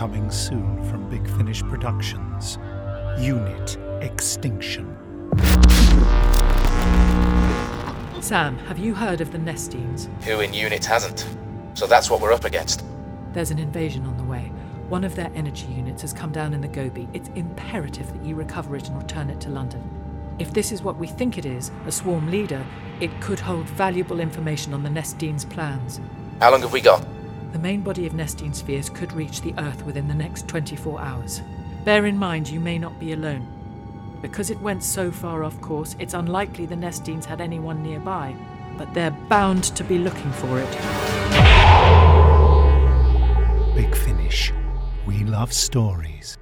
Coming soon from Big Finish Productions. Unit Extinction. Sam, have you heard of the Nestenes? Who in unit hasn't? So that's what we're up against. There's an invasion on the way. One of their energy units has come down in the Gobi. It's imperative that you recover it and return it to London. If this is what we think it is, a swarm leader, it could hold valuable information on the Nestene's plans. How long have we got? The main body of Nestene spheres could reach the Earth within the next 24 hours. Bear in mind you may not be alone. Because it went so far off course, it's unlikely the Nestenes had anyone nearby, but they're bound to be looking for it. Big Finish. We love stories.